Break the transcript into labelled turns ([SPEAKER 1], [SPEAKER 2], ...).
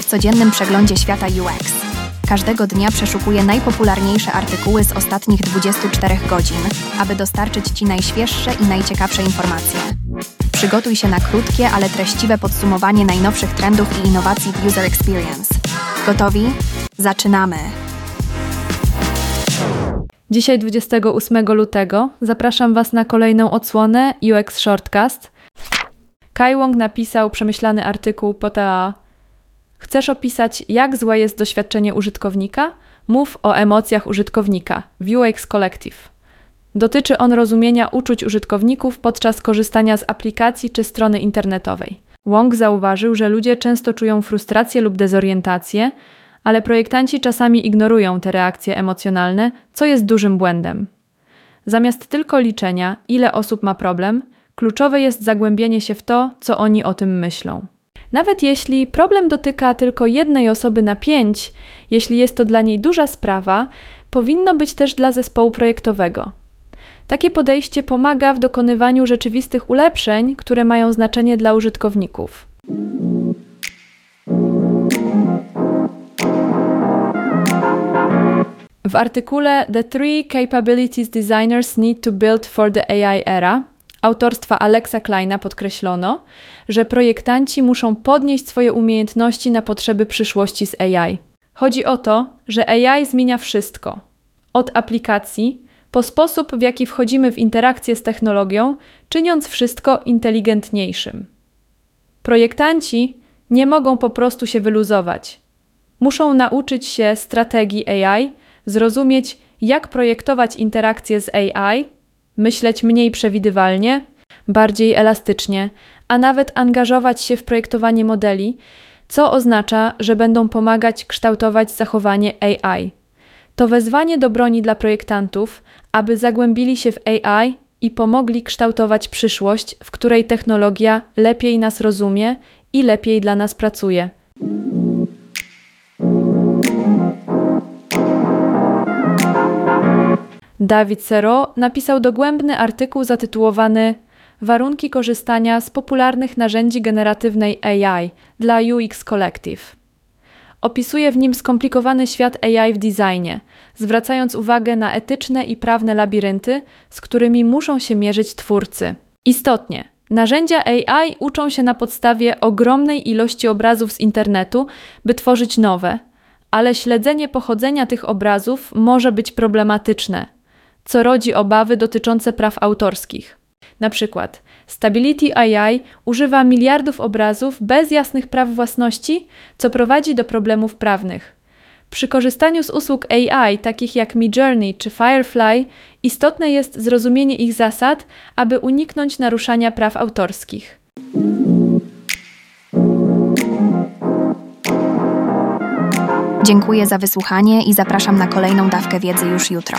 [SPEAKER 1] W codziennym przeglądzie świata UX. Każdego dnia przeszukuję najpopularniejsze artykuły z ostatnich 24 godzin, aby dostarczyć Ci najświeższe i najciekawsze informacje. Przygotuj się na krótkie, ale treściwe podsumowanie najnowszych trendów i innowacji w User Experience. Gotowi? Zaczynamy!
[SPEAKER 2] Dzisiaj 28 lutego zapraszam Was na kolejną odsłonę UX Shortcast. Kai Wong napisał przemyślany artykuł po TA Chcesz opisać, jak złe jest doświadczenie użytkownika? Mów o emocjach użytkownika UX Collective. Dotyczy on rozumienia uczuć użytkowników podczas korzystania z aplikacji czy strony internetowej. Wong zauważył, że ludzie często czują frustrację lub dezorientację, ale projektanci czasami ignorują te reakcje emocjonalne, co jest dużym błędem. Zamiast tylko liczenia, ile osób ma problem, kluczowe jest zagłębienie się w to, co oni o tym myślą. Nawet jeśli problem dotyka tylko jednej osoby na pięć, jeśli jest to dla niej duża sprawa, powinno być też dla zespołu projektowego. Takie podejście pomaga w dokonywaniu rzeczywistych ulepszeń, które mają znaczenie dla użytkowników. W artykule The Three Capabilities Designers Need to Build for the AI Era autorstwa Alexa Kleina podkreślono, że projektanci muszą podnieść swoje umiejętności na potrzeby przyszłości z AI. Chodzi o to, że AI zmienia wszystko od aplikacji po sposób, w jaki wchodzimy w interakcję z technologią, czyniąc wszystko inteligentniejszym. Projektanci nie mogą po prostu się wyluzować. Muszą nauczyć się strategii AI, zrozumieć, jak projektować interakcje z AI, myśleć mniej przewidywalnie, bardziej elastycznie, a nawet angażować się w projektowanie modeli, co oznacza, że będą pomagać kształtować zachowanie AI. To wezwanie do broni dla projektantów, aby zagłębili się w AI i pomogli kształtować przyszłość, w której technologia lepiej nas rozumie i lepiej dla nas pracuje. Dawid Sero napisał dogłębny artykuł zatytułowany Warunki korzystania z popularnych narzędzi generatywnej AI dla UX Collective. Opisuje w nim skomplikowany świat AI w designie, zwracając uwagę na etyczne i prawne labirynty, z którymi muszą się mierzyć twórcy. Istotnie, narzędzia AI uczą się na podstawie ogromnej ilości obrazów z internetu, by tworzyć nowe, ale śledzenie pochodzenia tych obrazów może być problematyczne, co rodzi obawy dotyczące praw autorskich. Na przykład Stability AI używa miliardów obrazów bez jasnych praw własności, co prowadzi do problemów prawnych. Przy korzystaniu z usług AI, takich jak Midjourney czy Firefly, istotne jest zrozumienie ich zasad, aby uniknąć naruszania praw autorskich.
[SPEAKER 1] Dziękuję za wysłuchanie i zapraszam na kolejną dawkę wiedzy już jutro.